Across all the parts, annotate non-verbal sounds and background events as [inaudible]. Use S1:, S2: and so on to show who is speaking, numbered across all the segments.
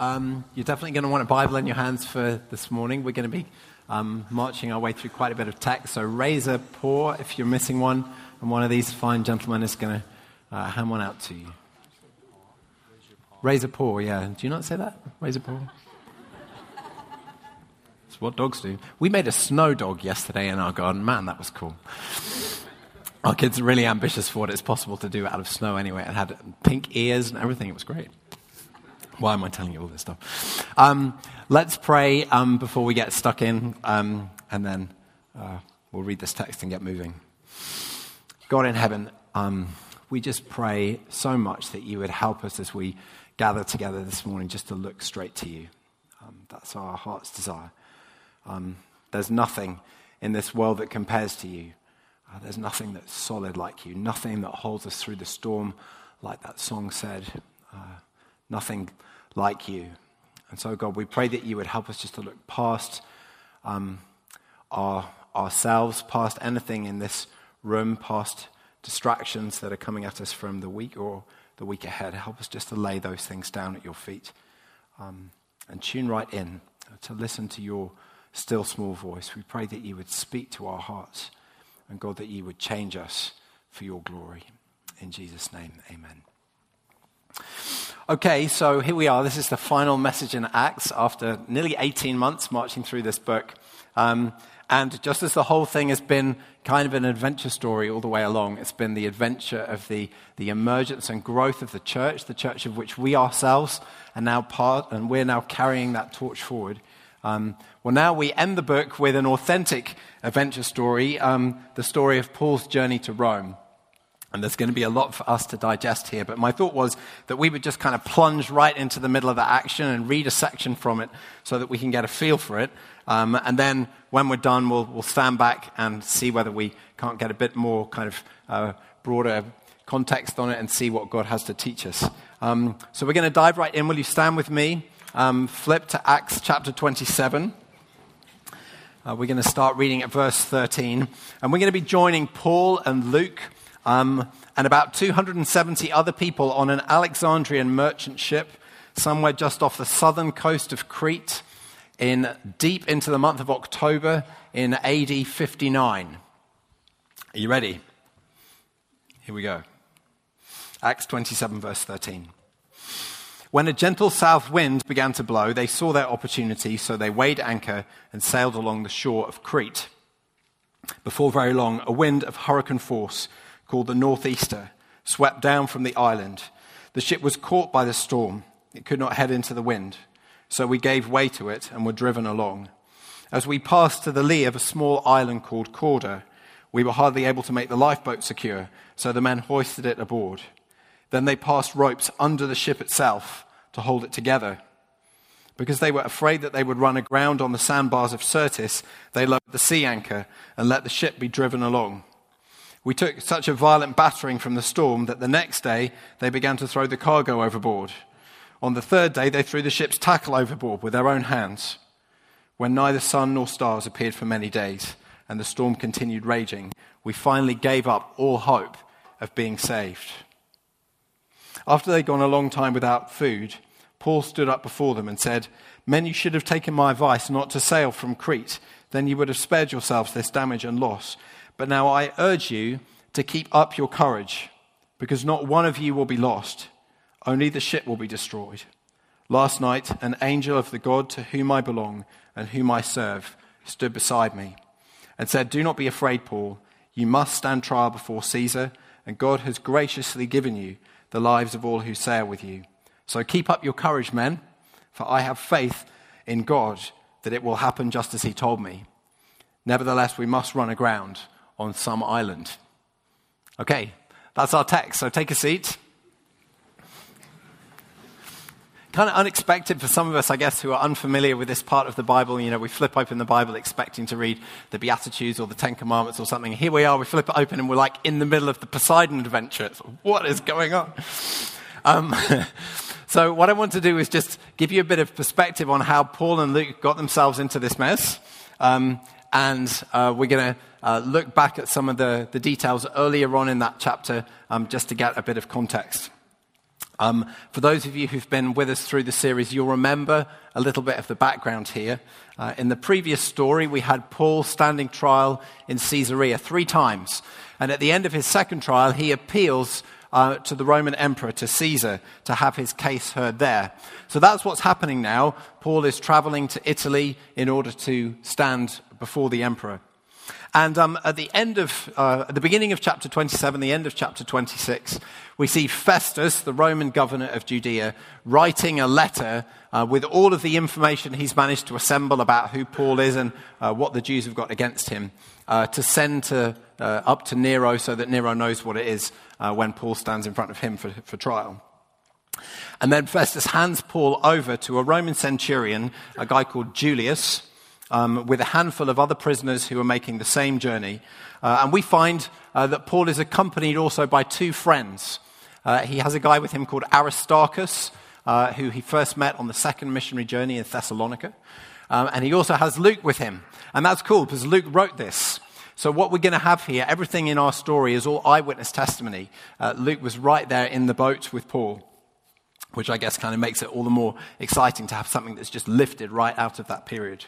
S1: Um, you're definitely going to want a Bible in your hands for this morning. We're going to be um, marching our way through quite a bit of text. So raise a paw if you're missing one, and one of these fine gentlemen is going to uh, hand one out to you. Raise a paw, yeah. Do you not say that? Raise a paw. It's what dogs do. We made a snow dog yesterday in our garden. Man, that was cool. Our kids are really ambitious for what it's possible to do out of snow anyway. It had pink ears and everything. It was great. Why am I telling you all this stuff? Um, let's pray um, before we get stuck in, um, and then uh, we'll read this text and get moving. God in heaven, um, we just pray so much that you would help us as we gather together this morning just to look straight to you. Um, that's our heart's desire. Um, there's nothing in this world that compares to you. Uh, there's nothing that's solid like you, nothing that holds us through the storm, like that song said. Uh, nothing like you. And so, God, we pray that you would help us just to look past um, our, ourselves, past anything in this room, past distractions that are coming at us from the week or the week ahead. Help us just to lay those things down at your feet um, and tune right in to listen to your still small voice. We pray that you would speak to our hearts and, God, that you would change us for your glory. In Jesus' name, amen. Okay, so here we are. This is the final message in Acts after nearly 18 months marching through this book. Um, and just as the whole thing has been kind of an adventure story all the way along, it's been the adventure of the, the emergence and growth of the church, the church of which we ourselves are now part, and we're now carrying that torch forward. Um, well, now we end the book with an authentic adventure story, um, the story of Paul's journey to Rome. And there's going to be a lot for us to digest here. But my thought was that we would just kind of plunge right into the middle of the action and read a section from it so that we can get a feel for it. Um, and then when we're done, we'll, we'll stand back and see whether we can't get a bit more kind of uh, broader context on it and see what God has to teach us. Um, so we're going to dive right in. Will you stand with me? Um, flip to Acts chapter 27. Uh, we're going to start reading at verse 13. And we're going to be joining Paul and Luke um, and about 270 other people on an Alexandrian merchant ship somewhere just off the southern coast of Crete in deep into the month of October in AD 59. Are you ready? Here we go. Acts 27, verse 13. When a gentle south wind began to blow, they saw their opportunity, so they weighed anchor and sailed along the shore of Crete. Before very long, a wind of hurricane force called the Northeaster swept down from the island. The ship was caught by the storm. It could not head into the wind. So we gave way to it and were driven along. As we passed to the lee of a small island called Cauda, we were hardly able to make the lifeboat secure, so the men hoisted it aboard. Then they passed ropes under the ship itself to hold it together. Because they were afraid that they would run aground on the sandbars of Syrtis, they lowered the sea anchor and let the ship be driven along. We took such a violent battering from the storm that the next day they began to throw the cargo overboard. On the third day, they threw the ship's tackle overboard with their own hands. When neither sun nor stars appeared for many days and the storm continued raging, we finally gave up all hope of being saved. After they'd gone a long time without food, Paul stood up before them and said, Men, you should have taken my advice not to sail from Crete. Then you would have spared yourselves this damage and loss. But now I urge you to keep up your courage, because not one of you will be lost, only the ship will be destroyed. Last night, an angel of the God to whom I belong and whom I serve stood beside me and said, Do not be afraid, Paul. You must stand trial before Caesar, and God has graciously given you the lives of all who sail with you. So keep up your courage, men, for I have faith in God that it will happen just as he told me. Nevertheless, we must run aground on some island. Okay, that's our text. So take a seat. Kind of unexpected for some of us, I guess, who are unfamiliar with this part of the Bible. You know, we flip open the Bible expecting to read the Beatitudes or the Ten Commandments or something. Here we are, we flip it open and we're like in the middle of the Poseidon adventure. what is going on? [laughs] Um, [laughs] so, what I want to do is just give you a bit of perspective on how Paul and Luke got themselves into this mess. Um, and uh, we're going to uh, look back at some of the, the details earlier on in that chapter um, just to get a bit of context. Um, for those of you who've been with us through the series, you'll remember a little bit of the background here. Uh, in the previous story, we had Paul standing trial in Caesarea three times. And at the end of his second trial, he appeals uh, to the Roman emperor, to Caesar, to have his case heard there. So that's what's happening now. Paul is traveling to Italy in order to stand before the emperor. And um, at the end of, uh, at the beginning of chapter 27, the end of chapter 26, we see Festus, the Roman governor of Judea, writing a letter uh, with all of the information he's managed to assemble about who Paul is and uh, what the Jews have got against him uh, to send to, uh, up to Nero so that Nero knows what it is uh, when Paul stands in front of him for, for trial. And then Festus hands Paul over to a Roman centurion, a guy called Julius, um, with a handful of other prisoners who are making the same journey. Uh, and we find uh, that Paul is accompanied also by two friends. Uh, he has a guy with him called Aristarchus, uh, who he first met on the second missionary journey in Thessalonica. Um, and he also has Luke with him. And that's cool because Luke wrote this. So, what we're going to have here, everything in our story is all eyewitness testimony. Uh, Luke was right there in the boat with Paul, which I guess kind of makes it all the more exciting to have something that's just lifted right out of that period.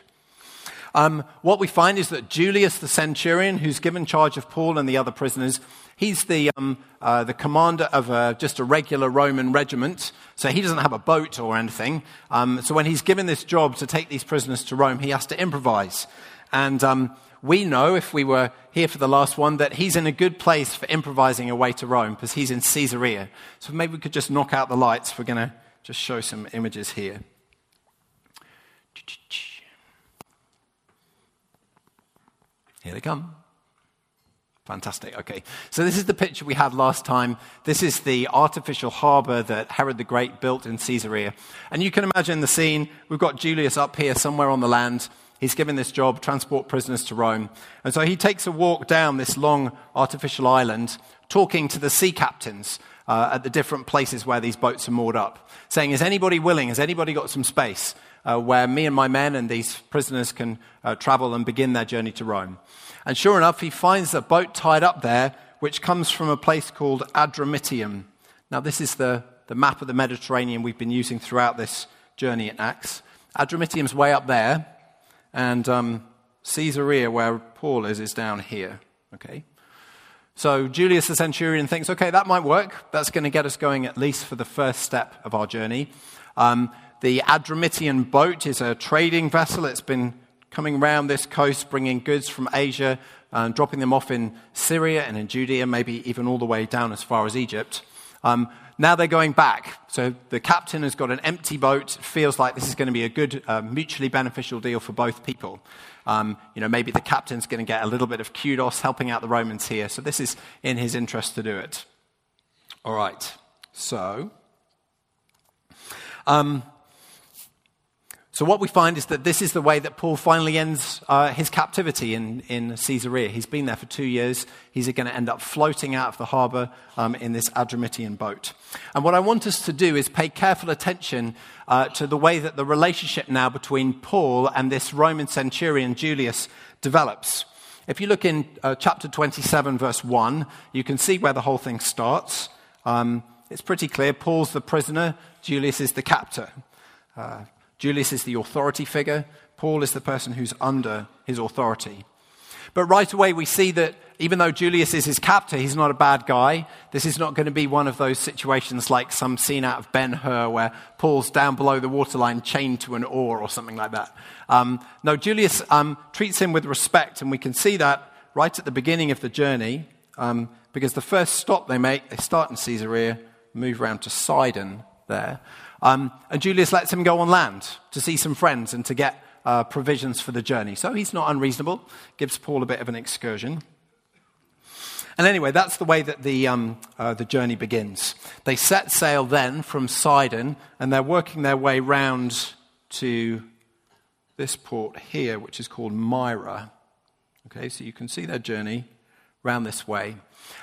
S1: Um, what we find is that Julius the centurion, who's given charge of Paul and the other prisoners, he's the, um, uh, the commander of a, just a regular Roman regiment. So he doesn't have a boat or anything. Um, so when he's given this job to take these prisoners to Rome, he has to improvise. And um, we know, if we were here for the last one, that he's in a good place for improvising a way to Rome because he's in Caesarea. So maybe we could just knock out the lights. We're going to just show some images here. Here they come. Fantastic. Okay. So this is the picture we had last time. This is the artificial harbor that Herod the Great built in Caesarea. And you can imagine the scene. We've got Julius up here somewhere on the land. He's given this job, transport prisoners to Rome. And so he takes a walk down this long artificial island, talking to the sea captains uh, at the different places where these boats are moored up, saying, Is anybody willing? Has anybody got some space uh, where me and my men and these prisoners can uh, travel and begin their journey to Rome? And sure enough, he finds a boat tied up there, which comes from a place called Adramyttium. Now, this is the, the map of the Mediterranean we've been using throughout this journey in Acts. Adramyttium's way up there. And um, Caesarea, where Paul is, is down here. Okay? So Julius the centurion thinks, okay, that might work. That's going to get us going at least for the first step of our journey. Um, the Adramyttian boat is a trading vessel. It's been coming around this coast, bringing goods from Asia, and dropping them off in Syria and in Judea, maybe even all the way down as far as Egypt. Um, now they're going back. So the captain has got an empty boat. It feels like this is going to be a good, uh, mutually beneficial deal for both people. Um, you know, maybe the captain's going to get a little bit of kudos helping out the Romans here. So this is in his interest to do it. All right. So, um, so, what we find is that this is the way that Paul finally ends uh, his captivity in, in Caesarea. He's been there for two years. He's going to end up floating out of the harbor um, in this Adramyttian boat. And what I want us to do is pay careful attention uh, to the way that the relationship now between Paul and this Roman centurion, Julius, develops. If you look in uh, chapter 27, verse 1, you can see where the whole thing starts. Um, it's pretty clear. Paul's the prisoner, Julius is the captor. Uh, Julius is the authority figure. Paul is the person who's under his authority. But right away, we see that even though Julius is his captor, he's not a bad guy. This is not going to be one of those situations like some scene out of Ben Hur where Paul's down below the waterline chained to an oar or something like that. Um, no, Julius um, treats him with respect, and we can see that right at the beginning of the journey um, because the first stop they make, they start in Caesarea, move around to Sidon there. Um, and Julius lets him go on land to see some friends and to get uh, provisions for the journey. So he's not unreasonable, gives Paul a bit of an excursion. And anyway, that's the way that the, um, uh, the journey begins. They set sail then from Sidon, and they're working their way round to this port here, which is called Myra. Okay, so you can see their journey round this way.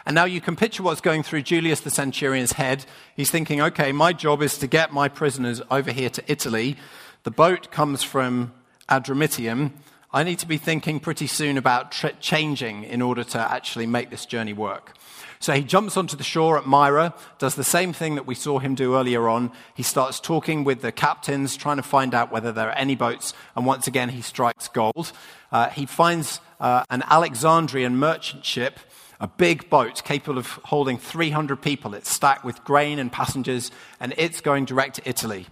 S1: And now you can picture what's going through Julius the centurion's head. He's thinking, okay, my job is to get my prisoners over here to Italy. The boat comes from Adramyttium. I need to be thinking pretty soon about tr- changing in order to actually make this journey work. So he jumps onto the shore at Myra, does the same thing that we saw him do earlier on. He starts talking with the captains, trying to find out whether there are any boats, and once again he strikes gold. Uh, he finds uh, an Alexandrian merchant ship, a big boat capable of holding 300 people. It's stacked with grain and passengers, and it's going direct to Italy.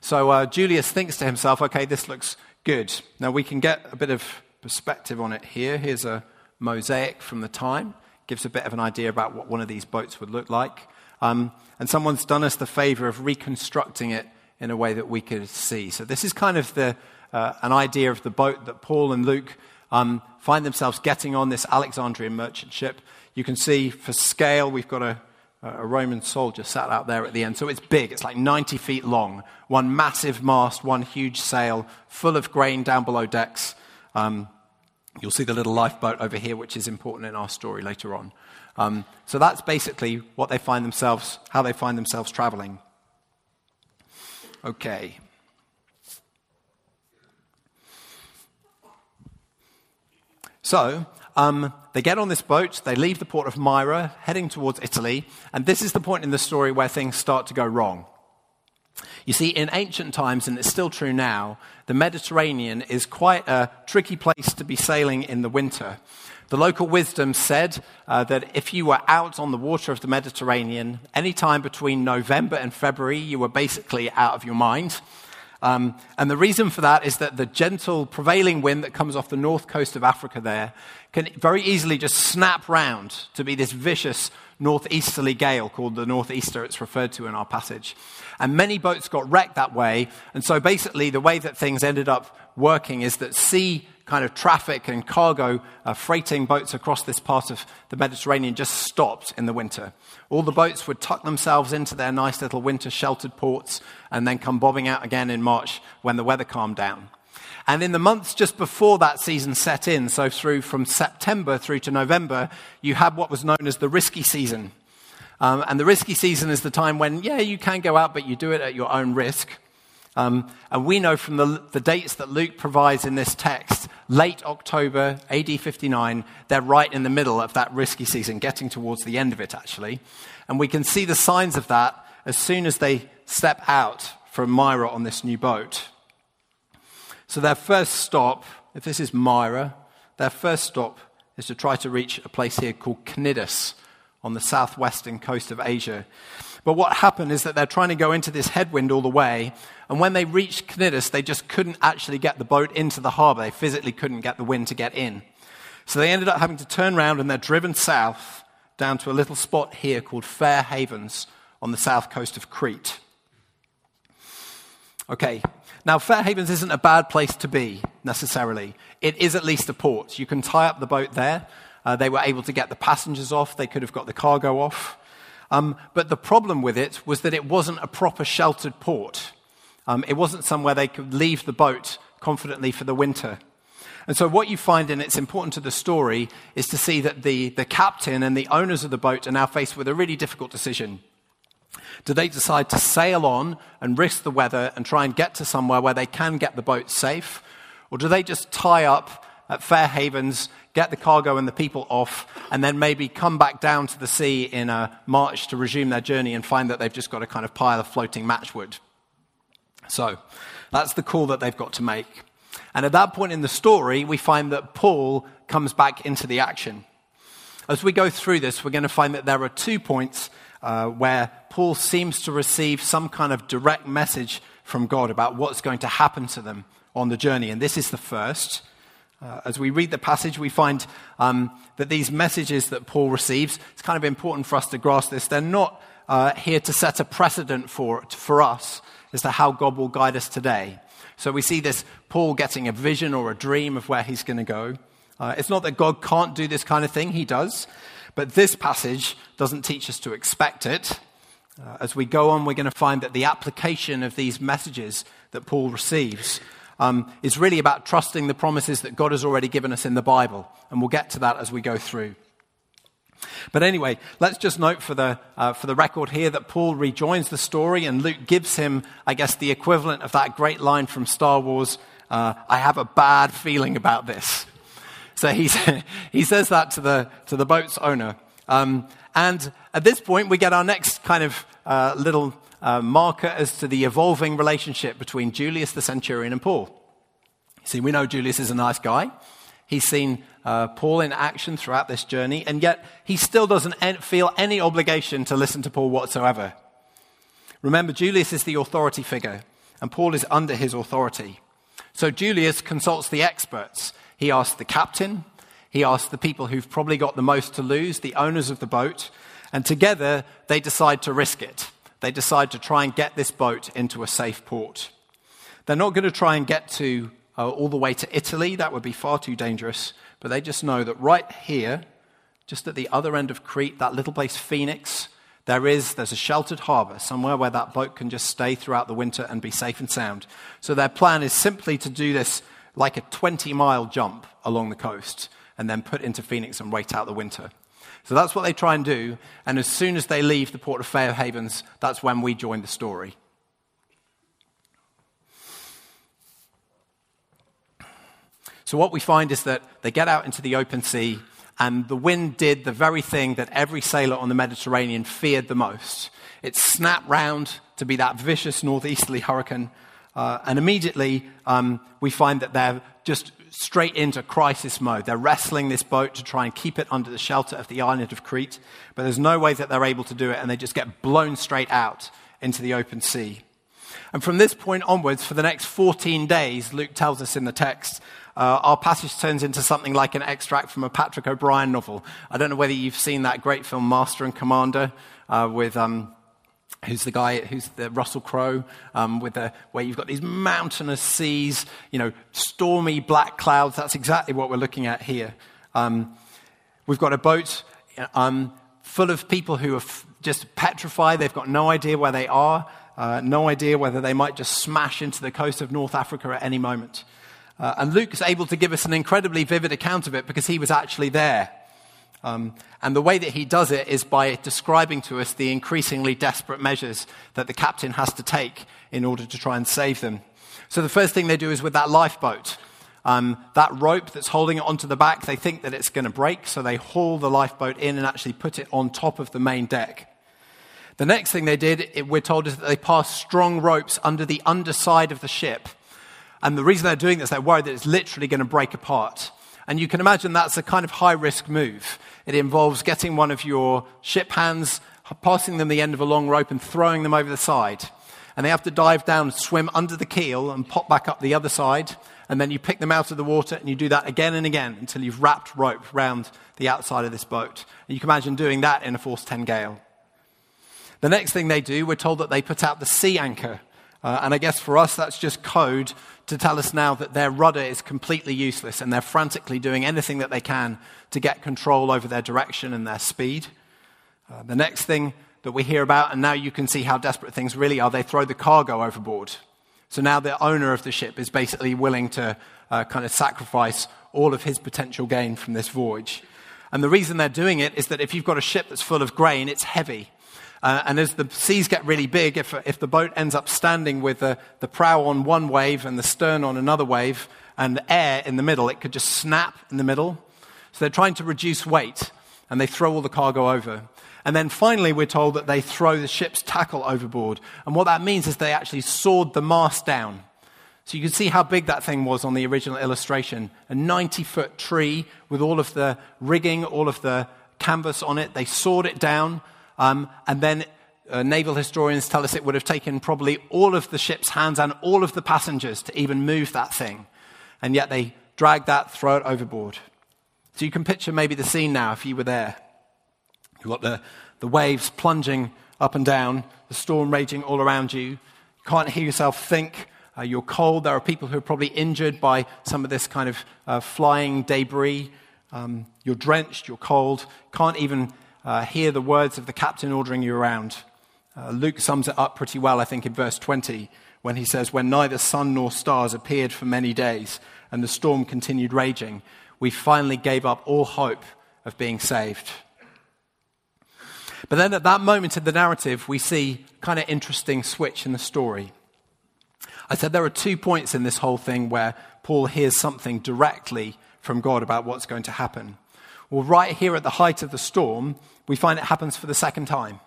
S1: So uh, Julius thinks to himself, okay, this looks good. Now we can get a bit of perspective on it here. Here's a mosaic from the time gives a bit of an idea about what one of these boats would look like. Um, and someone's done us the favor of reconstructing it in a way that we could see. So this is kind of the, uh, an idea of the boat that Paul and Luke um, find themselves getting on this Alexandrian merchant ship. You can see for scale, we've got a, a Roman soldier sat out there at the end. So it's big, it's like 90 feet long. One massive mast, one huge sail, full of grain down below decks. Um, You'll see the little lifeboat over here, which is important in our story later on. Um, so that's basically what they find themselves, how they find themselves traveling. Okay. So um, they get on this boat, they leave the port of Myra, heading towards Italy, and this is the point in the story where things start to go wrong. You see, in ancient times, and it's still true now, the Mediterranean is quite a tricky place to be sailing in the winter. The local wisdom said uh, that if you were out on the water of the Mediterranean any time between November and February, you were basically out of your mind. Um, and the reason for that is that the gentle prevailing wind that comes off the north coast of Africa there can very easily just snap round to be this vicious northeasterly gale called the northeaster, it's referred to in our passage. And many boats got wrecked that way. And so basically, the way that things ended up working is that sea kind of traffic and cargo uh, freighting boats across this part of the Mediterranean just stopped in the winter. All the boats would tuck themselves into their nice little winter sheltered ports and then come bobbing out again in March when the weather calmed down. And in the months just before that season set in, so through from September through to November, you had what was known as the risky season. Um, and the risky season is the time when, yeah, you can go out, but you do it at your own risk. Um, and we know from the, the, dates that Luke provides in this text, late October, AD 59, they're right in the middle of that risky season, getting towards the end of it, actually. And we can see the signs of that as soon as they step out from Myra on this new boat. So their first stop, if this is Myra, their first stop is to try to reach a place here called Cnidus on the southwestern coast of Asia. But what happened is that they're trying to go into this headwind all the way, and when they reached Cnidus, they just couldn't actually get the boat into the harbor. They physically couldn't get the wind to get in. So they ended up having to turn around and they're driven south down to a little spot here called Fair Havens on the south coast of Crete. Okay, now Fair Havens isn't a bad place to be necessarily. It is at least a port. You can tie up the boat there. Uh, they were able to get the passengers off, they could have got the cargo off. Um, but the problem with it was that it wasn't a proper sheltered port. Um, it wasn't somewhere they could leave the boat confidently for the winter. And so, what you find, and it's important to the story, is to see that the, the captain and the owners of the boat are now faced with a really difficult decision. Do they decide to sail on and risk the weather and try and get to somewhere where they can get the boat safe? Or do they just tie up at Fair Havens, get the cargo and the people off, and then maybe come back down to the sea in a march to resume their journey and find that they've just got a kind of pile of floating matchwood. So that's the call that they've got to make. And at that point in the story, we find that Paul comes back into the action. As we go through this, we're going to find that there are two points uh, where Paul seems to receive some kind of direct message from God about what's going to happen to them on the journey. And this is the first. Uh, as we read the passage, we find um, that these messages that Paul receives, it's kind of important for us to grasp this. They're not uh, here to set a precedent for, for us as to how God will guide us today. So we see this Paul getting a vision or a dream of where he's going to go. Uh, it's not that God can't do this kind of thing, he does. But this passage doesn't teach us to expect it. Uh, as we go on, we're going to find that the application of these messages that Paul receives um, is really about trusting the promises that God has already given us in the Bible. And we'll get to that as we go through. But anyway, let's just note for the, uh, for the record here that Paul rejoins the story and Luke gives him, I guess, the equivalent of that great line from Star Wars uh, I have a bad feeling about this. So he, [laughs] he says that to the, to the boat's owner. Um, and at this point, we get our next kind of uh, little uh, marker as to the evolving relationship between Julius the centurion and Paul. See, we know Julius is a nice guy. He's seen uh, Paul in action throughout this journey, and yet he still doesn't feel any obligation to listen to Paul whatsoever. Remember, Julius is the authority figure, and Paul is under his authority. So Julius consults the experts. He asks the captain, he asks the people who've probably got the most to lose, the owners of the boat, and together they decide to risk it. They decide to try and get this boat into a safe port. They're not going to try and get to uh, all the way to Italy. That would be far too dangerous. But they just know that right here, just at the other end of Crete, that little place, Phoenix, there is there's a sheltered harbor somewhere where that boat can just stay throughout the winter and be safe and sound. So their plan is simply to do this like a 20 mile jump along the coast and then put into Phoenix and wait out the winter. So that's what they try and do. And as soon as they leave the port of Fair Havens, that's when we join the story. So, what we find is that they get out into the open sea, and the wind did the very thing that every sailor on the Mediterranean feared the most. It snapped round to be that vicious northeasterly hurricane, uh, and immediately um, we find that they're just straight into crisis mode. They're wrestling this boat to try and keep it under the shelter of the island of Crete, but there's no way that they're able to do it, and they just get blown straight out into the open sea. And from this point onwards, for the next 14 days, Luke tells us in the text, uh, our passage turns into something like an extract from a Patrick O'Brian novel. I don't know whether you've seen that great film, Master and Commander, uh, with. Um, who's the guy who's the Russell Crowe, um, with the, where you've got these mountainous seas, you know, stormy black clouds. That's exactly what we're looking at here. Um, we've got a boat um, full of people who are f- just petrified. They've got no idea where they are, uh, no idea whether they might just smash into the coast of North Africa at any moment. Uh, and Luke is able to give us an incredibly vivid account of it because he was actually there. Um, and the way that he does it is by describing to us the increasingly desperate measures that the captain has to take in order to try and save them. So the first thing they do is with that lifeboat. Um, that rope that's holding it onto the back, they think that it's going to break, so they haul the lifeboat in and actually put it on top of the main deck. The next thing they did, it, we're told, is that they passed strong ropes under the underside of the ship and the reason they're doing this, they're worried that it's literally going to break apart. And you can imagine that's a kind of high risk move. It involves getting one of your ship hands, passing them the end of a long rope, and throwing them over the side. And they have to dive down, swim under the keel, and pop back up the other side. And then you pick them out of the water, and you do that again and again until you've wrapped rope round the outside of this boat. And you can imagine doing that in a force 10 gale. The next thing they do, we're told that they put out the sea anchor. Uh, and I guess for us, that's just code to tell us now that their rudder is completely useless and they're frantically doing anything that they can to get control over their direction and their speed. Uh, the next thing that we hear about, and now you can see how desperate things really are, they throw the cargo overboard. So now the owner of the ship is basically willing to uh, kind of sacrifice all of his potential gain from this voyage. And the reason they're doing it is that if you've got a ship that's full of grain, it's heavy. Uh, and as the seas get really big, if, if the boat ends up standing with the, the prow on one wave and the stern on another wave and the air in the middle, it could just snap in the middle. So they're trying to reduce weight and they throw all the cargo over. And then finally, we're told that they throw the ship's tackle overboard. And what that means is they actually sawed the mast down. So you can see how big that thing was on the original illustration. A 90 foot tree with all of the rigging, all of the canvas on it. They sawed it down um, and then uh, naval historians tell us it would have taken probably all of the ship's hands and all of the passengers to even move that thing. And yet they drag that, throw it overboard. So you can picture maybe the scene now if you were there. You've got the, the waves plunging up and down, the storm raging all around you. You can't hear yourself think. Uh, you're cold. There are people who are probably injured by some of this kind of uh, flying debris. Um, you're drenched, you're cold. Can't even uh, hear the words of the captain ordering you around. Uh, Luke sums it up pretty well, I think, in verse 20, when he says, When neither sun nor stars appeared for many days, and the storm continued raging, we finally gave up all hope of being saved. But then at that moment in the narrative, we see kind of interesting switch in the story. I said there are two points in this whole thing where Paul hears something directly from God about what's going to happen. Well, right here at the height of the storm, we find it happens for the second time.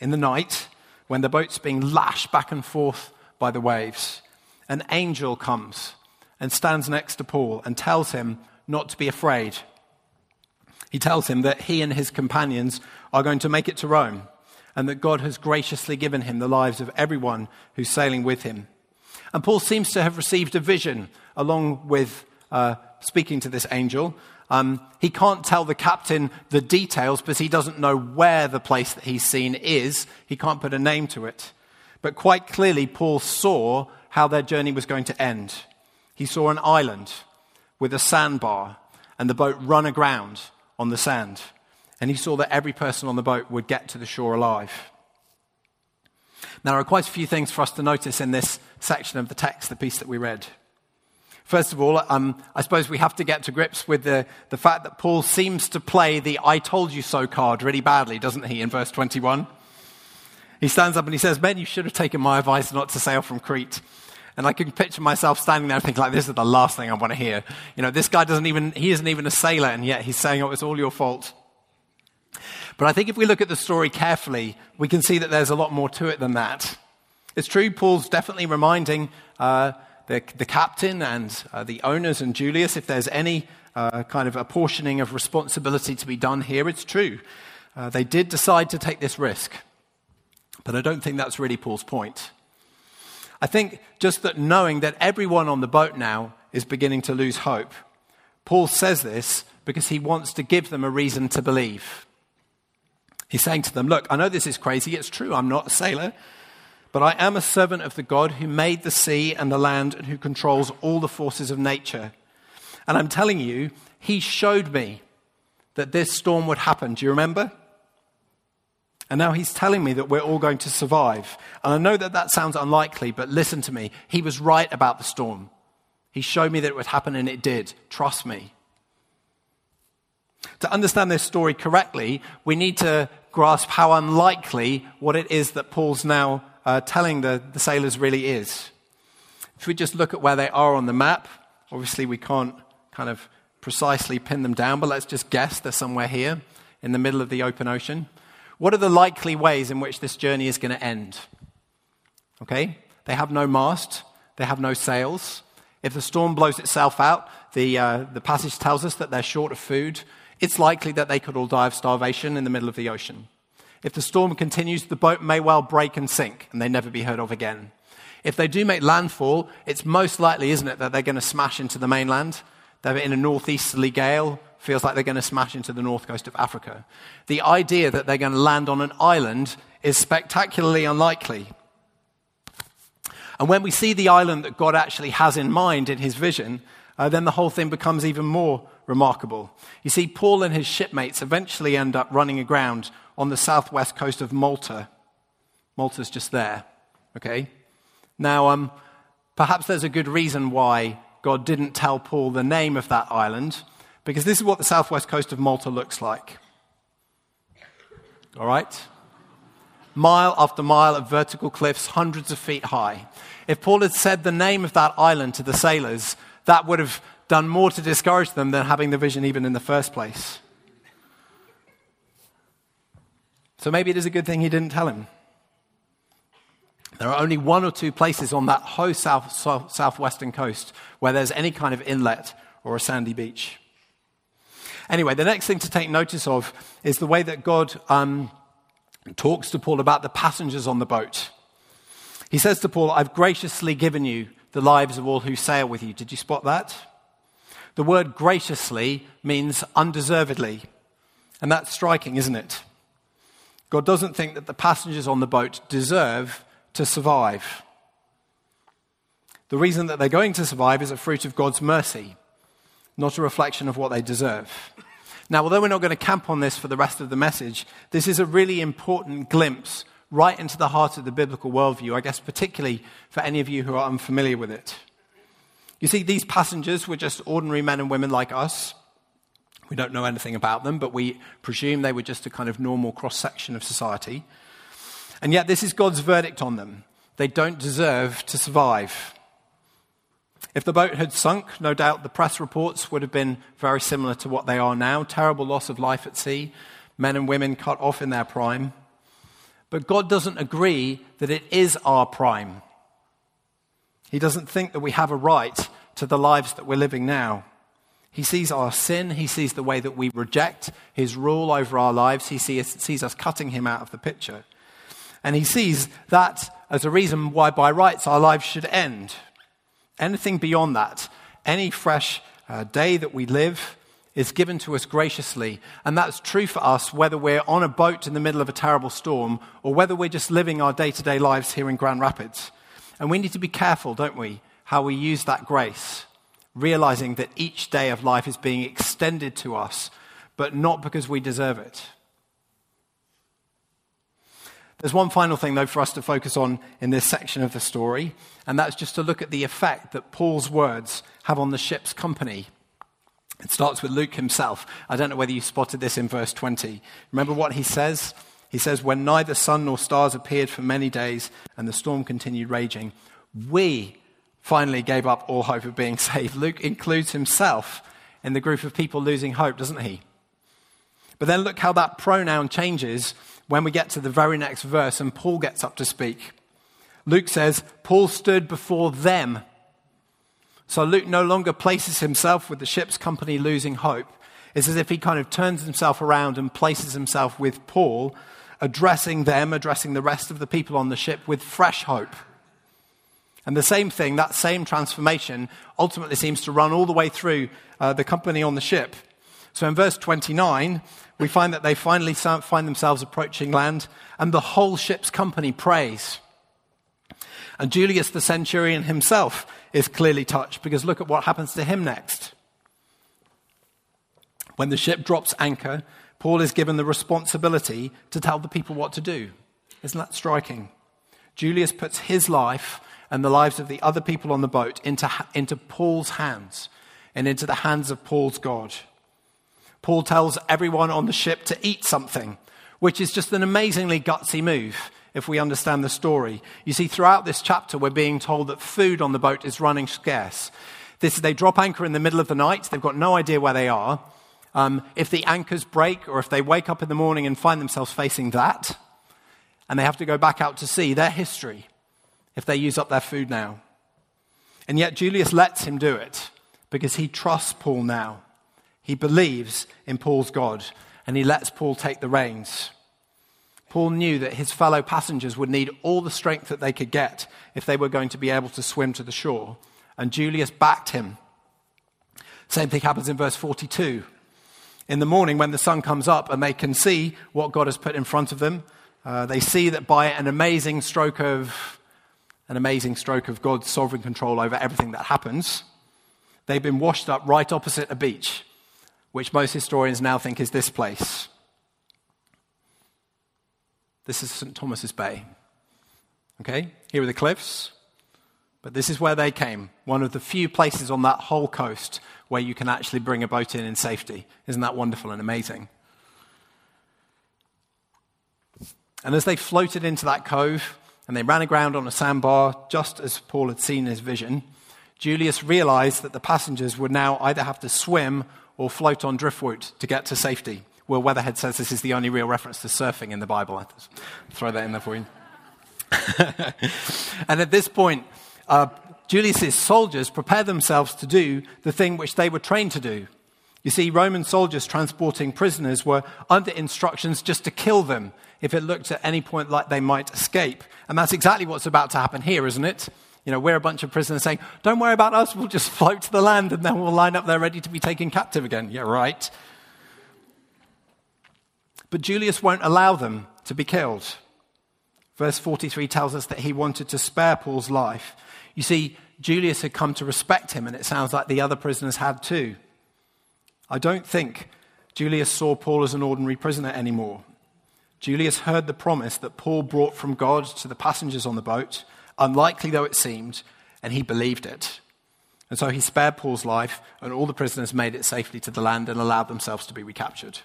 S1: In the night, when the boat's being lashed back and forth by the waves, an angel comes and stands next to Paul and tells him not to be afraid. He tells him that he and his companions are going to make it to Rome and that God has graciously given him the lives of everyone who's sailing with him. And Paul seems to have received a vision along with uh, speaking to this angel. Um, he can't tell the captain the details because he doesn't know where the place that he's seen is. He can't put a name to it. But quite clearly, Paul saw how their journey was going to end. He saw an island with a sandbar and the boat run aground on the sand. And he saw that every person on the boat would get to the shore alive. Now, there are quite a few things for us to notice in this section of the text, the piece that we read. First of all, um, I suppose we have to get to grips with the, the fact that Paul seems to play the I told you so card really badly, doesn't he, in verse 21? He stands up and he says, Men, you should have taken my advice not to sail from Crete. And I can picture myself standing there thinking, like, this is the last thing I want to hear. You know, this guy doesn't even, he isn't even a sailor, and yet he's saying, oh, it's all your fault. But I think if we look at the story carefully, we can see that there's a lot more to it than that. It's true, Paul's definitely reminding uh, the, the, captain and uh, the owners and Julius if there's any uh, kind of apportioning of responsibility to be done here. It's true. Uh, they did decide to take this risk. But I don't think that's really Paul's point. I think just that knowing that everyone on the boat now is beginning to lose hope. Paul says this because he wants to give them a reason to believe. He's saying to them, Look, I know this is crazy. It's true. I'm not a sailor. But I am a servant of the God who made the sea and the land and who controls all the forces of nature. And I'm telling you, he showed me that this storm would happen. Do you remember? And now he's telling me that we're all going to survive. And I know that that sounds unlikely, but listen to me. He was right about the storm. He showed me that it would happen, and it did. Trust me. To understand this story correctly, we need to grasp how unlikely what it is that Paul's now uh, telling the, the sailors really is. If we just look at where they are on the map, obviously we can't kind of precisely pin them down, but let's just guess they're somewhere here in the middle of the open ocean. What are the likely ways in which this journey is going to end? Okay? They have no mast, they have no sails. If the storm blows itself out, the, uh, the passage tells us that they're short of food. It's likely that they could all die of starvation in the middle of the ocean. If the storm continues, the boat may well break and sink, and they never be heard of again. If they do make landfall, it's most likely, isn't it, that they're going to smash into the mainland. They're in a northeasterly gale, feels like they're going to smash into the north coast of Africa. The idea that they're going to land on an island is spectacularly unlikely. And when we see the island that God actually has in mind in his vision, uh, then the whole thing becomes even more remarkable. You see, Paul and his shipmates eventually end up running aground on the southwest coast of Malta. Malta's just there, okay? Now, um, perhaps there's a good reason why God didn't tell Paul the name of that island, because this is what the southwest coast of Malta looks like. All right? Mile after mile of vertical cliffs, hundreds of feet high. If Paul had said the name of that island to the sailors, that would have done more to discourage them than having the vision even in the first place. So maybe it is a good thing he didn't tell him. There are only one or two places on that whole south, south, southwestern coast where there's any kind of inlet or a sandy beach. Anyway, the next thing to take notice of is the way that God um, talks to Paul about the passengers on the boat. He says to Paul, I've graciously given you the lives of all who sail with you. Did you spot that? The word graciously means undeservedly. And that's striking, isn't it? God doesn't think that the passengers on the boat deserve to survive. The reason that they're going to survive is a fruit of God's mercy, not a reflection of what they deserve. Now, although we're not going to camp on this for the rest of the message, this is a really important glimpse right into the heart of the biblical worldview, I guess, particularly for any of you who are unfamiliar with it. You see, these passengers were just ordinary men and women like us. We don't know anything about them, but we presume they were just a kind of normal cross section of society. And yet, this is God's verdict on them. They don't deserve to survive. If the boat had sunk, no doubt the press reports would have been very similar to what they are now terrible loss of life at sea, men and women cut off in their prime. But God doesn't agree that it is our prime. He doesn't think that we have a right to the lives that we're living now. He sees our sin. He sees the way that we reject his rule over our lives. He sees, sees us cutting him out of the picture. And he sees that as a reason why, by rights, our lives should end. Anything beyond that, any fresh uh, day that we live, is given to us graciously. And that's true for us whether we're on a boat in the middle of a terrible storm or whether we're just living our day to day lives here in Grand Rapids. And we need to be careful, don't we, how we use that grace realizing that each day of life is being extended to us, but not because we deserve it. There's one final thing, though, for us to focus on in this section of the story, and that's just to look at the effect that Paul's words have on the ship's company. It starts with Luke himself. I don't know whether you spotted this in verse 20. Remember what he says? He says, When neither sun nor stars appeared for many days and the storm continued raging, we finally gave up all hope of being [laughs] saved. Luke includes himself in the group of people losing hope, doesn't he? But then look how that pronoun changes when we get to the very next verse and Paul gets up to speak. Luke says, Paul stood before them. So Luke no longer places himself with the ship's company losing hope. It's as if he kind of turns himself around and places himself with Paul, addressing them, addressing the rest of the people on the ship with fresh hope. And the same thing, that same transformation, ultimately seems to run all the way through uh, the company on the ship. So in verse 29, we find that they finally find themselves approaching land, and the whole ship's company prays. And Julius the centurion himself is clearly touched because look at what happens to him next. When the ship drops anchor, Paul is given the responsibility to tell the people what to do. Isn't that striking? Julius puts his life and the lives of the other people on the boat into, into Paul's hands and into the hands of Paul's God. Paul tells everyone on the ship to eat something, which is just an amazingly gutsy move if we understand the story. You see, throughout this chapter, we're being told that food on the boat is running scarce. This, they drop anchor in the middle of the night, they've got no idea where they are. Um, if the anchors break, or if they wake up in the morning and find themselves facing that, and they have to go back out to sea, they're history if they use up their food now. And yet Julius lets him do it because he trusts Paul now. He believes in Paul's God and he lets Paul take the reins. Paul knew that his fellow passengers would need all the strength that they could get if they were going to be able to swim to the shore. And Julius backed him. Same thing happens in verse 42. In the morning, when the sun comes up and they can see what God has put in front of them, uh, they see that by an amazing stroke of an amazing stroke of God's sovereign control over everything that happens, they've been washed up right opposite a beach, which most historians now think is this place. This is St. Thomas's Bay. Okay, here are the cliffs, but this is where they came. One of the few places on that whole coast where you can actually bring a boat in in safety. Isn't that wonderful and amazing? And as they floated into that cove, and they ran aground on a sandbar just as Paul had seen his vision, Julius realized that the passengers would now either have to swim or float on driftwood to get to safety. Will Weatherhead says this is the only real reference to surfing in the Bible. I throw that in there for you. [laughs] and at this point, uh, Julius's soldiers prepare themselves to do the thing which they were trained to do. You see, Roman soldiers transporting prisoners were under instructions just to kill them if it looked at any point like they might escape. And that's exactly what's about to happen here, isn't it? You know, we're a bunch of prisoners saying, don't worry about us, we'll just [laughs] float to the land and then we'll line up there ready to be taken captive again. Yeah, right. But Julius won't allow them to be killed. Verse 43 tells us that he wanted to spare Paul's life. You see, Julius had come to respect him, and it sounds like the other prisoners had too. I don't think Julius saw Paul as an ordinary prisoner anymore. Julius heard the promise that Paul brought from God to the passengers on the boat, unlikely though it seemed, and he believed it. And so he spared Paul's life, and all the prisoners made it safely to the land and allowed themselves to be recaptured.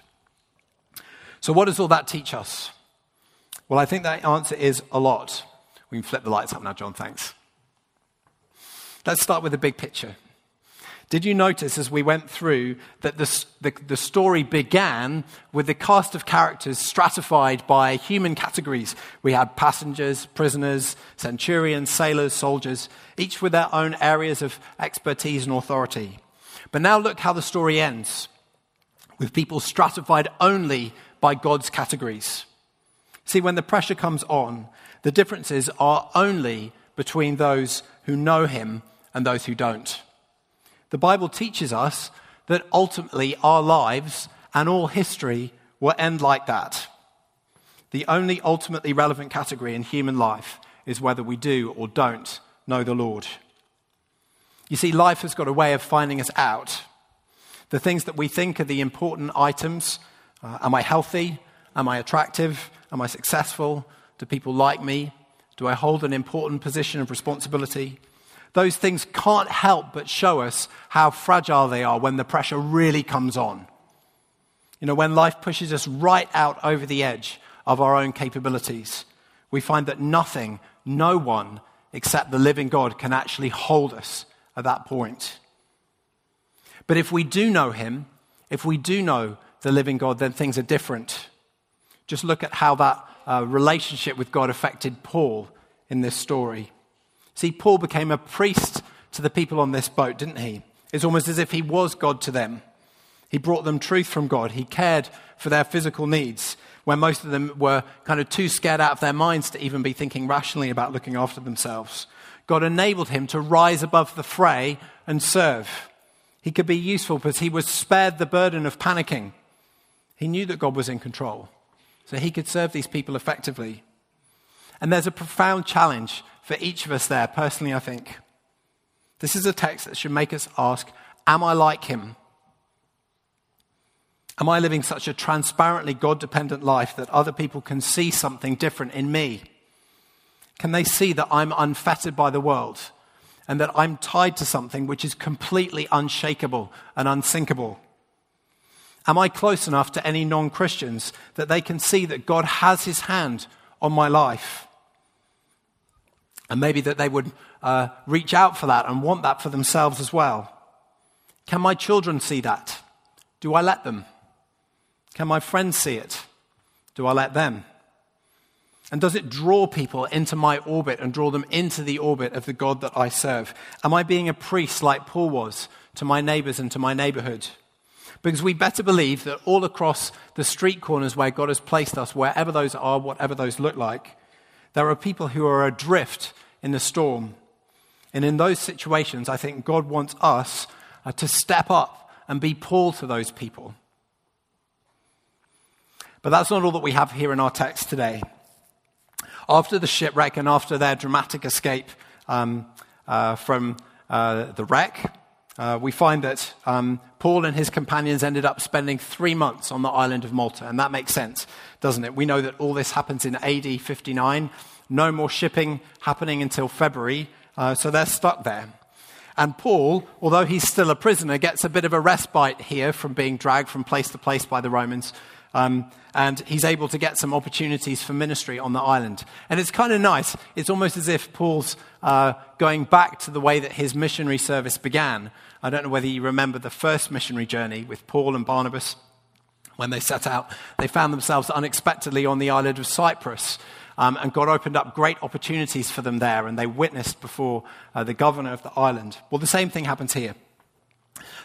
S1: So, what does all that teach us? Well, I think that answer is a lot. We can flip the lights up now, John, thanks. Let's start with the big picture. Did you notice as we went through that the, the, the, story began with the cast of characters stratified by human categories? We had passengers, prisoners, centurions, sailors, soldiers, each with their own areas of expertise and authority. But now look how the story ends with people stratified only by God's categories. See, when the pressure comes on, the differences are only between those who know Him and those who don't. The Bible teaches us that ultimately our lives and all history will end like that. The only ultimately relevant category in human life is whether we do or don't know the Lord. You see, life has got a way of finding us out. The things that we think are the important items uh, am I healthy? Am I attractive? Am I successful? Do people like me? Do I hold an important position of responsibility? Those things can't help but show us how fragile they are when the pressure really comes on. You know, when life pushes us right out over the edge of our own capabilities, we find that nothing, no one, except the living God can actually hold us at that point. But if we do know Him, if we do know the living God, then things are different. Just look at how that uh, relationship with God affected Paul in this story. See, Paul became a priest to the people on this boat, didn't he? It's almost as if he was God to them. He brought them truth from God. He cared for their physical needs, where most of them were kind of too scared out of their minds to even be thinking rationally about looking after themselves. God enabled him to rise above the fray and serve. He could be useful because he was spared the burden of panicking. He knew that God was in control, so he could serve these people effectively. And there's a profound challenge for each of us there, personally, I think. This is a text that should make us ask Am I like him? Am I living such a transparently God dependent life that other people can see something different in me? Can they see that I'm unfettered by the world and that I'm tied to something which is completely unshakable and unsinkable? Am I close enough to any non Christians that they can see that God has his hand on my life? And maybe that they would uh, reach out for that and want that for themselves as well. Can my children see that? Do I let them? Can my friends see it? Do I let them? And does it draw people into my orbit and draw them into the orbit of the God that I serve? Am I being a priest like Paul was to my neighbors and to my neighborhood? Because we better believe that all across the street corners where God has placed us, wherever those are, whatever those look like, there are people who are adrift in the storm. And in those situations, I think God wants us uh, to step up and be Paul to those people. But that's not all that we have here in our text today. After the shipwreck and after their dramatic escape um, uh, from uh, the wreck, uh, we find that um, Paul and his companions ended up spending three months on the island of Malta. And that makes sense, doesn't it? We know that all this happens in AD 59 no more shipping happening until February, uh, so they're stuck there. And Paul, although he's still a prisoner, gets a bit of a respite here from being dragged from place to place by the Romans. Um, and he's able to get some opportunities for ministry on the island. And it's kind of nice. It's almost as if Paul's uh, going back to the way that his missionary service began. I don't know whether you remember the first missionary journey with Paul and Barnabas. When they set out, they found themselves unexpectedly on the island of Cyprus. Um, and God opened up great opportunities for them there, and they witnessed before uh, the governor of the island. Well, the same thing happens here.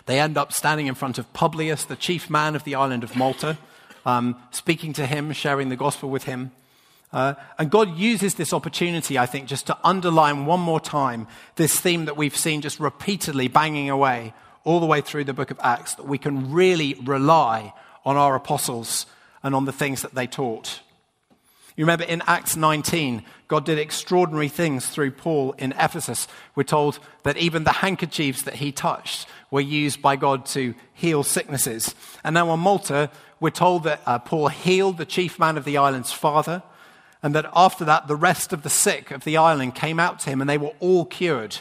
S1: They end up standing in front of Publius, the chief man of the island of Malta, um, speaking to him, sharing the gospel with him. Uh, and God uses this opportunity, I think, just to underline one more time this theme that we've seen just repeatedly banging away all the way through the book of Acts that we can really rely on our apostles and on the things that they taught. You remember in Acts 19, God did extraordinary things through Paul in Ephesus. We're told that even the handkerchiefs that he touched were used by God to heal sicknesses. And now on Malta, we're told that uh, Paul healed the chief man of the island's father, and that after that, the rest of the sick of the island came out to him and they were all cured.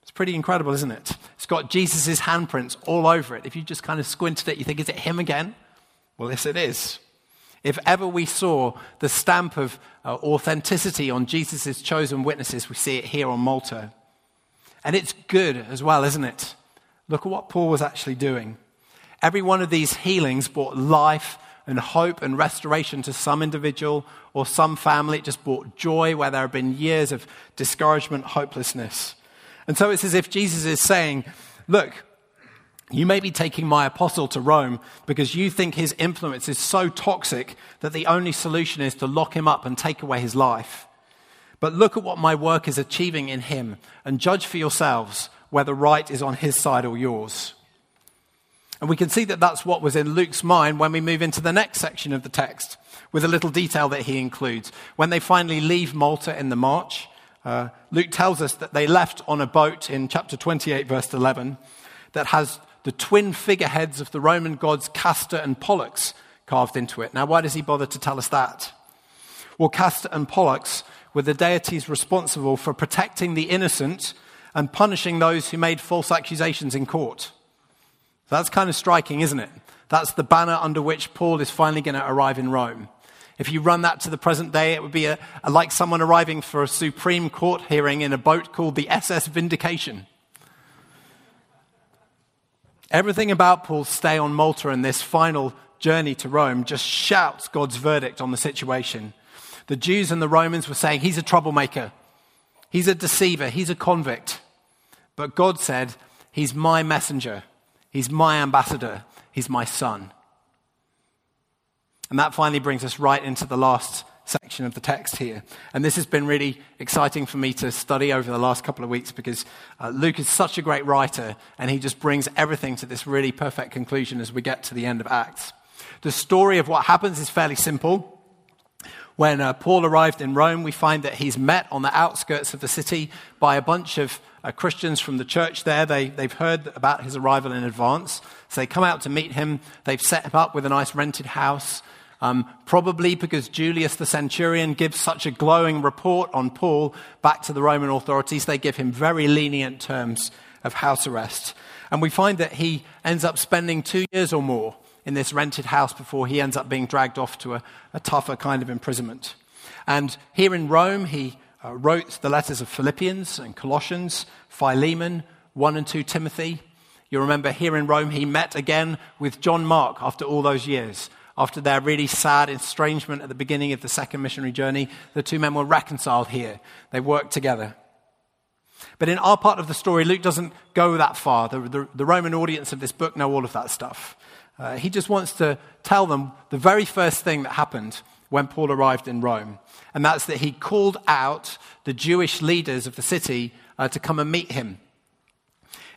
S1: It's pretty incredible, isn't it? It's got Jesus' handprints all over it. If you just kind of squinted it, you think, is it him again? Well, yes, it is. If ever we saw the stamp of uh, authenticity on Jesus' chosen witnesses, we see it here on Malta. And it's good as well, isn't it? Look at what Paul was actually doing. Every one of these healings brought life and hope and restoration to some individual or some family. It just brought joy where there have been years of discouragement, hopelessness. And so it's as if Jesus is saying, Look, you may be taking my apostle to Rome because you think his influence is so toxic that the only solution is to lock him up and take away his life. But look at what my work is achieving in him and judge for yourselves whether right is on his side or yours. And we can see that that's what was in Luke's mind when we move into the next section of the text with a little detail that he includes. When they finally leave Malta in the march, uh, Luke tells us that they left on a boat in chapter 28, verse 11, that has the twin figureheads of the Roman gods Castor and Pollux carved into it. Now, why does he bother to tell us that? Well, Castor and Pollux were the deities responsible for protecting the innocent and punishing those who made false accusations in court. That's kind of striking, isn't it? That's the banner under which Paul is finally going to arrive in Rome. If you run that to the present day, it would be a, a, like someone arriving for a Supreme Court hearing in a boat called the SS Vindication. Everything about Paul's stay on Malta and this final journey to Rome just shouts God's verdict on the situation. The Jews and the Romans were saying, He's a troublemaker, he's a deceiver, he's a convict. But God said, He's my messenger. He's my ambassador. He's my son. And that finally brings us right into the last section of the text here. And this has been really exciting for me to study over the last couple of weeks because uh, Luke is such a great writer and he just brings everything to this really perfect conclusion as we get to the end of Acts. The story of what happens is fairly simple. When uh, Paul arrived in Rome, we find that he's met on the outskirts of the city by a bunch of uh, Christians from the church there. They, they've heard about his arrival in advance. So they come out to meet him. They've set him up with a nice rented house. Um, probably because Julius the centurion gives such a glowing report on Paul back to the Roman authorities, they give him very lenient terms of house arrest. And we find that he ends up spending two years or more in this rented house before he ends up being dragged off to a, a tougher kind of imprisonment. And here in Rome, he uh, wrote the letters of Philippians and Colossians, Philemon, 1 and 2 Timothy. You remember here in Rome, he met again with John Mark after all those years. After their really sad estrangement at the beginning of the second missionary journey, the two men were reconciled here. They worked together. But in our part of the story, Luke doesn't go that far. The, the, the Roman audience of this book know all of that stuff. Uh, he just wants to tell them the very first thing that happened when Paul arrived in Rome. And that's that he called out the Jewish leaders of the city uh, to come and meet him.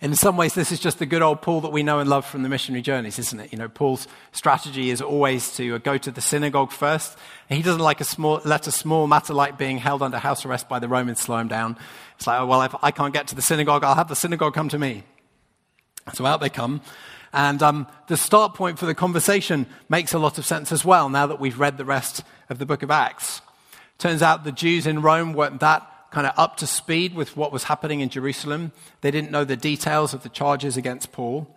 S1: In some ways, this is just the good old Paul that we know and love from the missionary journeys, isn't it? You know, Paul's strategy is always to uh, go to the synagogue first. And he doesn't like a small, let a small matter like being held under house arrest by the Romans slow him down. It's like, oh, well, if I can't get to the synagogue, I'll have the synagogue come to me. So out they come. And um, the start point for the conversation makes a lot of sense as well now that we've read the rest of the book of Acts. Turns out the Jews in Rome weren't that kind of up to speed with what was happening in Jerusalem. They didn't know the details of the charges against Paul.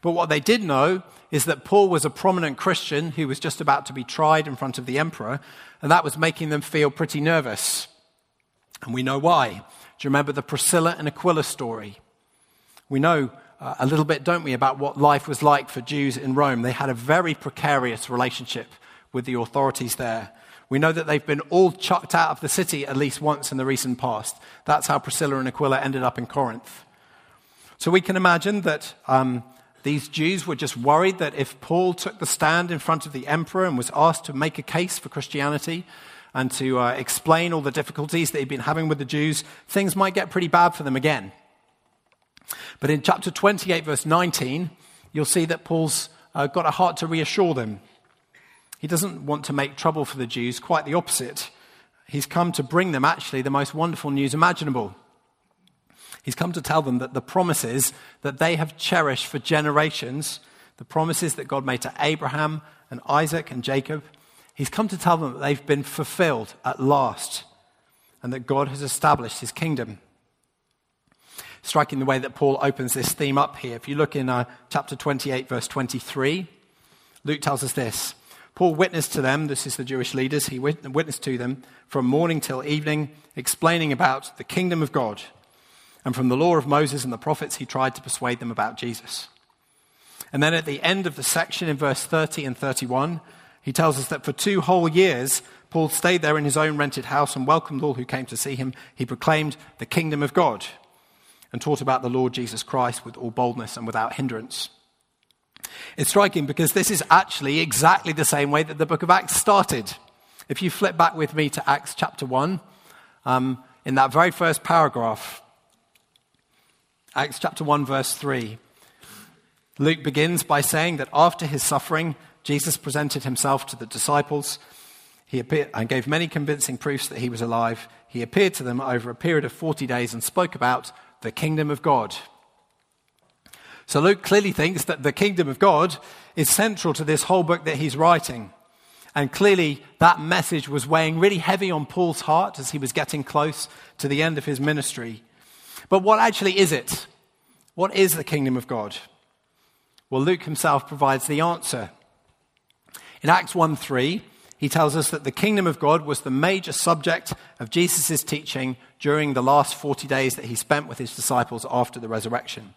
S1: But what they did know is that Paul was a prominent Christian who was just about to be tried in front of the emperor, and that was making them feel pretty nervous. And we know why. Do you remember the Priscilla and Aquila story? We know a little bit, don't we, about what life was like for Jews in Rome. They had a very precarious relationship with the authorities there. We know that they've been all chucked out of the city at least once in the recent past. That's how Priscilla and Aquila ended up in Corinth. So we can imagine that um, these Jews were just worried that if Paul took the stand in front of the emperor and was asked to make a case for Christianity and to uh, explain all the difficulties that he'd been having with the Jews, things might get pretty bad for them again. But in chapter 28, verse 19, you'll see that Paul's uh, got a heart to reassure them. He doesn't want to make trouble for the Jews, quite the opposite. He's come to bring them actually the most wonderful news imaginable. He's come to tell them that the promises that they have cherished for generations, the promises that God made to Abraham and Isaac and Jacob, he's come to tell them that they've been fulfilled at last and that God has established his kingdom striking the way that Paul opens this theme up here. If you look in uh, chapter 28, verse 23, Luke tells us this Paul witnessed to them, this is the Jewish leaders, he witnessed to them from morning till evening, explaining about the kingdom of God. And from the law of Moses and the prophets, he tried to persuade them about Jesus. And then at the end of the section in verse 30 and 31, he tells us that for two whole years, Paul stayed there in his own rented house and welcomed all who came to see him. He proclaimed the kingdom of God and taught about the Lord Jesus Christ with all boldness and without hindrance. It's striking because this is actually exactly the same way that the book of Acts started. If you flip back with me to Acts chapter 1, um, in that very first paragraph, Acts chapter 1, verse 3, Luke begins by saying that after his suffering, Jesus presented himself to the disciples. He appeared and gave many convincing proofs that he was alive. He appeared to them over a period of 40 days and spoke about the kingdom of God. So Luke clearly thinks that the kingdom of God is central to this whole book that he's writing. And clearly, that message was weighing really heavy on Paul's heart as he was getting close to the end of his ministry. But what actually is it? What is the kingdom of God? Well, Luke himself provides the answer. In Acts 1 3, he tells us that the kingdom of God was the major subject of Jesus' teaching during the last 40 days that he spent with his disciples after the resurrection.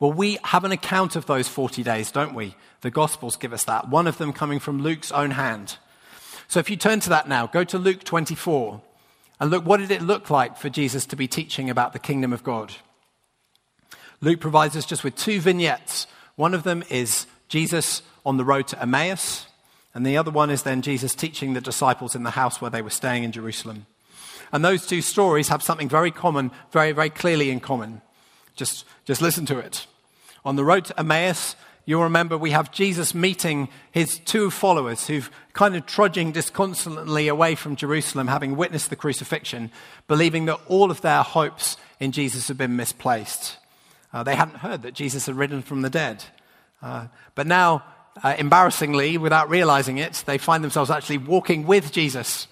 S1: Well, we have an account of those 40 days, don't we? The Gospels give us that, one of them coming from Luke's own hand. So if you turn to that now, go to Luke 24 and look, what did it look like for Jesus to be teaching about the kingdom of God? Luke provides us just with two vignettes. One of them is Jesus on the road to Emmaus, and the other one is then Jesus teaching the disciples in the house where they were staying in Jerusalem. And those two stories have something very common, very, very clearly in common. Just, just listen to it. On the road to Emmaus, you'll remember we have Jesus meeting his two followers who've kind of trudging disconsolately away from Jerusalem, having witnessed the crucifixion, believing that all of their hopes in Jesus had been misplaced. Uh, they hadn't heard that Jesus had risen from the dead. Uh, but now, uh, embarrassingly, without realizing it, they find themselves actually walking with Jesus.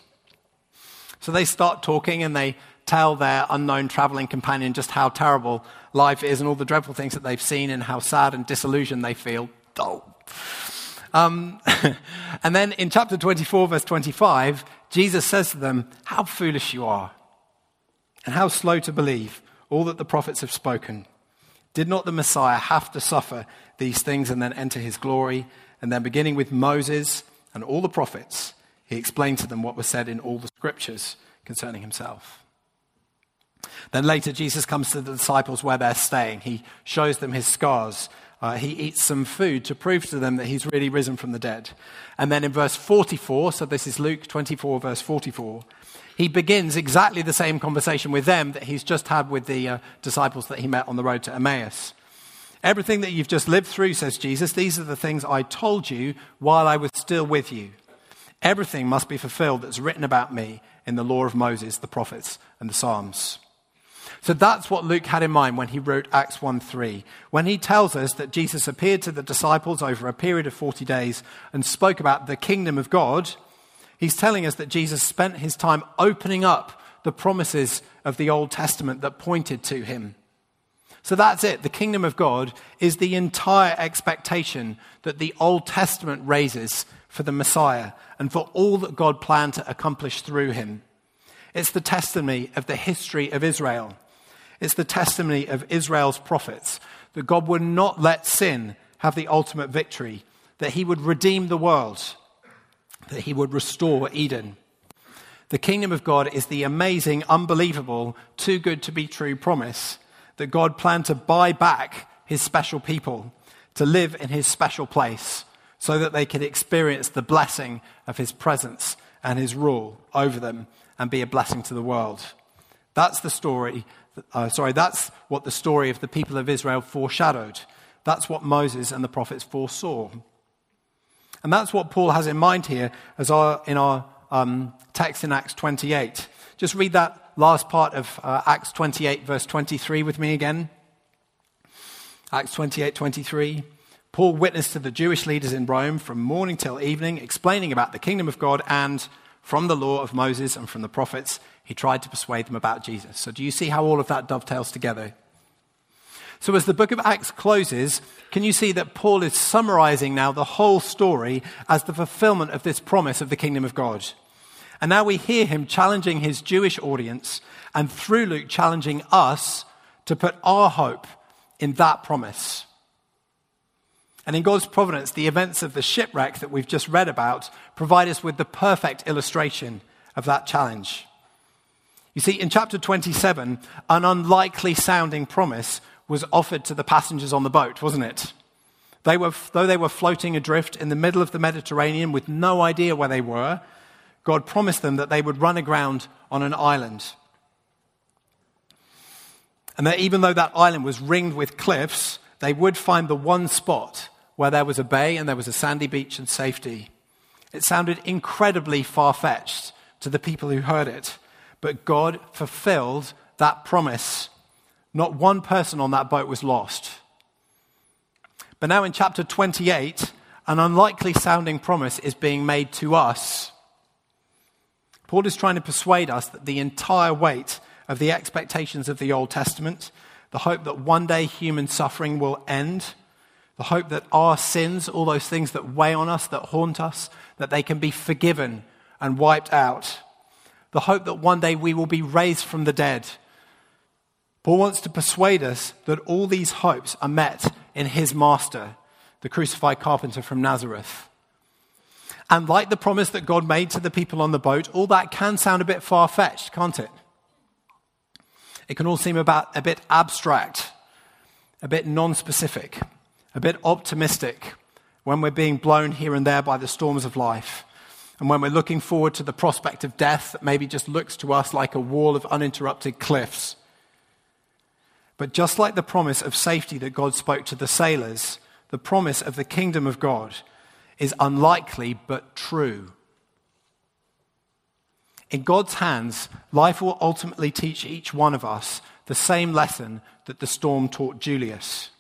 S1: So they start talking and they tell their unknown traveling companion just how terrible life is and all the dreadful things that they've seen and how sad and disillusioned they feel. Oh. Um, [laughs] and then in chapter 24, verse 25, Jesus says to them, How foolish you are, and how slow to believe all that the prophets have spoken. Did not the Messiah have to suffer these things and then enter his glory? And then, beginning with Moses and all the prophets, he explained to them what was said in all the scriptures concerning himself. Then later, Jesus comes to the disciples where they're staying. He shows them his scars. Uh, he eats some food to prove to them that he's really risen from the dead. And then in verse 44, so this is Luke 24, verse 44, he begins exactly the same conversation with them that he's just had with the uh, disciples that he met on the road to Emmaus. Everything that you've just lived through, says Jesus, these are the things I told you while I was still with you. Everything must be fulfilled that's written about me in the law of Moses, the prophets, and the Psalms. So that's what Luke had in mind when he wrote Acts 1 3. When he tells us that Jesus appeared to the disciples over a period of 40 days and spoke about the kingdom of God, he's telling us that Jesus spent his time opening up the promises of the Old Testament that pointed to him. So that's it. The kingdom of God is the entire expectation that the Old Testament raises for the Messiah and for all that God planned to accomplish through him. It's the testimony of the history of Israel. It's the testimony of Israel's prophets that God would not let sin have the ultimate victory, that he would redeem the world, that he would restore Eden. The kingdom of God is the amazing, unbelievable, too good to be true promise that God planned to buy back his special people, to live in his special place, so that they could experience the blessing of his presence and his rule over them and be a blessing to the world. That's the story uh, sorry, that's what the story of the people of Israel foreshadowed. That's what Moses and the prophets foresaw. And that's what Paul has in mind here as our, in our um, text in Acts 28. Just read that last part of uh, Acts 28, verse 23 with me again. Acts 28, 23. Paul witnessed to the Jewish leaders in Rome from morning till evening, explaining about the kingdom of God and from the law of Moses and from the prophets, he tried to persuade them about Jesus. So, do you see how all of that dovetails together? So, as the book of Acts closes, can you see that Paul is summarizing now the whole story as the fulfillment of this promise of the kingdom of God? And now we hear him challenging his Jewish audience, and through Luke, challenging us to put our hope in that promise. And in God's providence, the events of the shipwreck that we've just read about provide us with the perfect illustration of that challenge. You see, in chapter 27, an unlikely sounding promise was offered to the passengers on the boat, wasn't it? They were, though they were floating adrift in the middle of the Mediterranean with no idea where they were, God promised them that they would run aground on an island. And that even though that island was ringed with cliffs, they would find the one spot where there was a bay and there was a sandy beach and safety. It sounded incredibly far fetched to the people who heard it, but God fulfilled that promise not one person on that boat was lost. But now in chapter 28, an unlikely sounding promise is being made to us. Paul is trying to persuade us that the entire weight of the expectations of the Old Testament, the hope that one day human suffering will end, the hope that our sins, all those things that weigh on us, that haunt us, that they can be forgiven and wiped out, the hope that one day we will be raised from the dead Paul wants to persuade us that all these hopes are met in his master, the crucified carpenter from Nazareth. And like the promise that God made to the people on the boat, all that can sound a bit far fetched, can't it? It can all seem about a bit abstract, a bit non specific, a bit optimistic when we're being blown here and there by the storms of life. And when we're looking forward to the prospect of death that maybe just looks to us like a wall of uninterrupted cliffs but just like the promise of safety that God spoke to the sailors, the promise of the kingdom of God is unlikely but true. In God's hands, life will ultimately teach each one of us the same lesson that the storm taught Julius.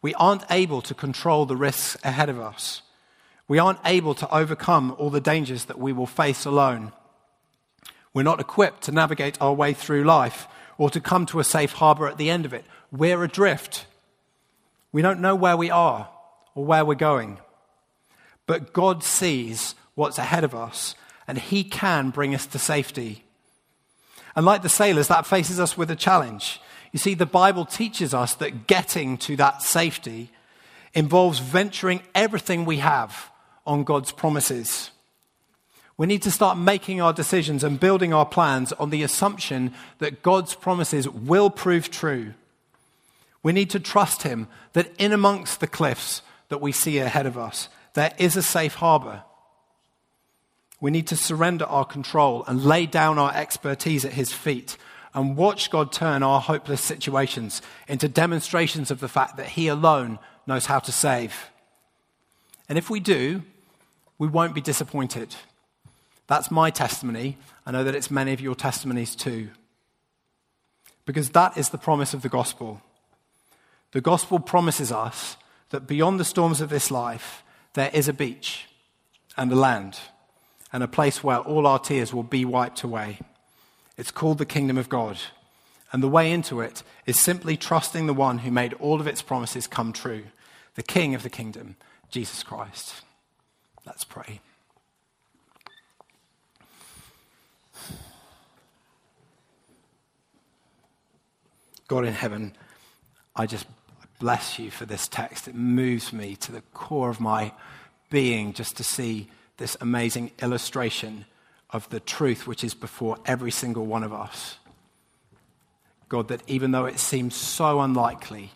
S1: We aren't able to control the risks ahead of us. We aren't able to overcome all the dangers that we will face alone. We're not equipped to navigate our way through life or to come to a safe harbor at the end of it. We're adrift. We don't know where we are or where we're going. But God sees what's ahead of us, and He can bring us to safety. And like the sailors, that faces us with a challenge. You see, the Bible teaches us that getting to that safety involves venturing everything we have on God's promises. We need to start making our decisions and building our plans on the assumption that God's promises will prove true. We need to trust Him that in amongst the cliffs that we see ahead of us, there is a safe harbor. We need to surrender our control and lay down our expertise at His feet and watch God turn our hopeless situations into demonstrations of the fact that He alone knows how to save. And if we do, we won't be disappointed. That's my testimony. I know that it's many of your testimonies too. Because that is the promise of the gospel. The gospel promises us that beyond the storms of this life, there is a beach and a land and a place where all our tears will be wiped away. It's called the kingdom of God. And the way into it is simply trusting the one who made all of its promises come true, the king of the kingdom, Jesus Christ. Let's pray. God in heaven, I just bless you for this text. It moves me to the core of my being just to see this amazing illustration of the truth which is before every single one of us. God, that even though it seems so unlikely,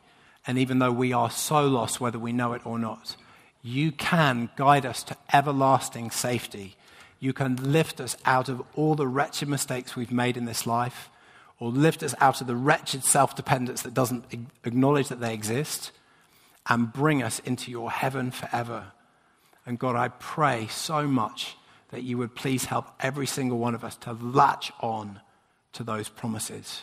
S1: and even though we are so lost, whether we know it or not, you can guide us to everlasting safety. You can lift us out of all the wretched mistakes we've made in this life or lift us out of the wretched self dependence that doesn't acknowledge that they exist and bring us into your heaven forever. And God, I pray so much that you would please help every single one of us to latch on to those promises.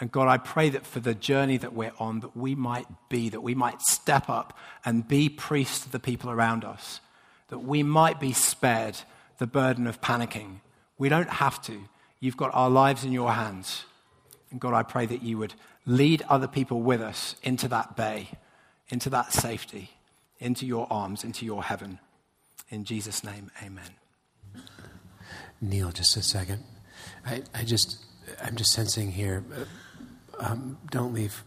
S1: And God, I pray that for the journey that we're on, that we might be, that we might step up and be priests to the people around us, that we might be spared the burden of panicking. We don't have to. You've got our lives in your hands. And God, I pray that you would lead other people with us into that bay, into that safety, into your arms, into your heaven. In Jesus' name, amen.
S2: Neil, just a second. I, I just, I'm just sensing here. Uh, um, don't leave